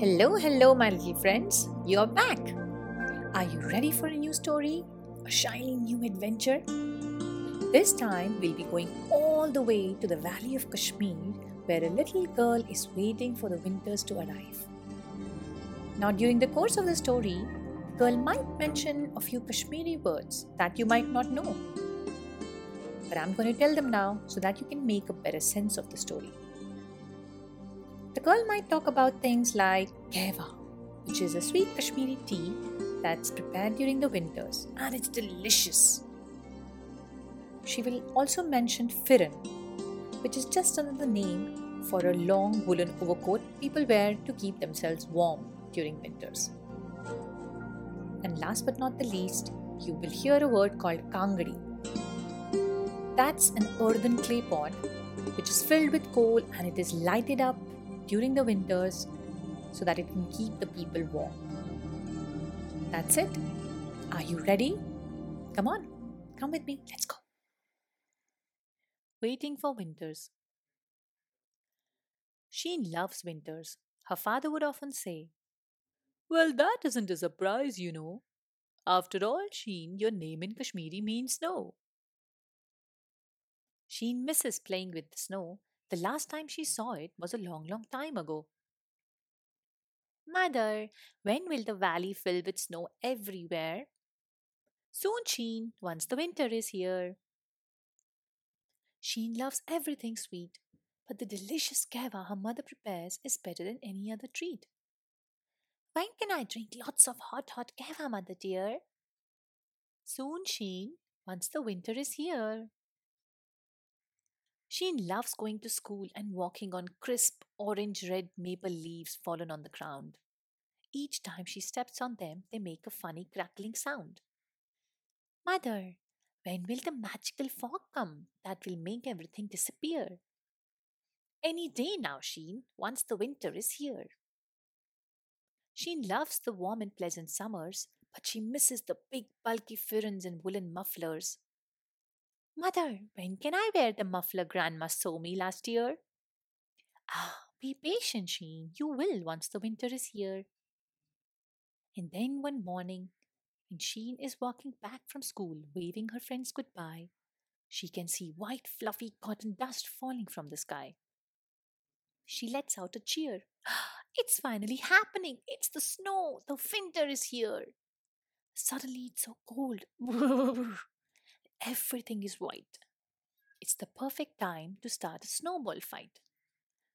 Hello, hello, my little friends. You're back. Are you ready for a new story? A shiny new adventure? This time, we'll be going all the way to the valley of Kashmir where a little girl is waiting for the winters to arrive. Now, during the course of the story, the girl might mention a few Kashmiri words that you might not know. But I'm going to tell them now so that you can make a better sense of the story. The girl might talk about things like kehwa, which is a sweet Kashmiri tea that's prepared during the winters and it's delicious. She will also mention firan, which is just another name for a long woolen overcoat people wear to keep themselves warm during winters. And last but not the least, you will hear a word called kangadi. That's an earthen clay pot which is filled with coal and it is lighted up during the winters so that it can keep the people warm. That's it. Are you ready? Come on, come with me. Let's go. Waiting for winters. Sheen loves winters. Her father would often say, Well, that isn't a surprise, you know. After all, Sheen, your name in Kashmiri means snow. Sheen misses playing with the snow the last time she saw it was a long, long time ago. Mother, when will the valley fill with snow everywhere? Soon, Sheen, once the winter is here. Sheen loves everything sweet, but the delicious kehwa her mother prepares is better than any other treat. When can I drink lots of hot, hot kehwa, mother dear? Soon, Sheen, once the winter is here. Sheen loves going to school and walking on crisp orange red maple leaves fallen on the ground. Each time she steps on them, they make a funny crackling sound. Mother, when will the magical fog come that will make everything disappear? Any day now, Sheen, once the winter is here. Sheen loves the warm and pleasant summers, but she misses the big bulky firans and woolen mufflers Mother, when can I wear the muffler Grandma saw me last year? Ah, be patient, Sheen. You will once the winter is here. And then one morning, when Sheen is walking back from school, waving her friends goodbye, she can see white, fluffy cotton dust falling from the sky. She lets out a cheer. It's finally happening! It's the snow! The winter is here! Suddenly, it's so cold. Everything is white. It's the perfect time to start a snowball fight.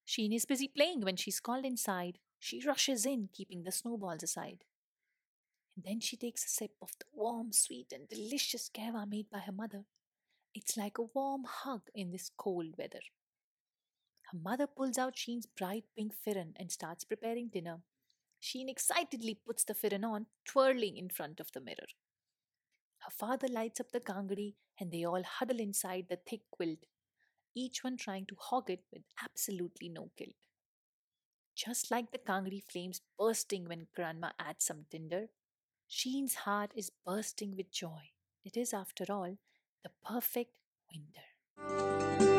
Sheen is busy playing when she's called inside. She rushes in, keeping the snowballs aside. And then she takes a sip of the warm, sweet, and delicious kehwa made by her mother. It's like a warm hug in this cold weather. Her mother pulls out Sheen's bright pink firan and starts preparing dinner. Sheen excitedly puts the firan on, twirling in front of the mirror. Her father lights up the kangadi and they all huddle inside the thick quilt, each one trying to hog it with absolutely no guilt. Just like the kangadi flames bursting when Grandma adds some tinder, Sheen's heart is bursting with joy. It is, after all, the perfect winter.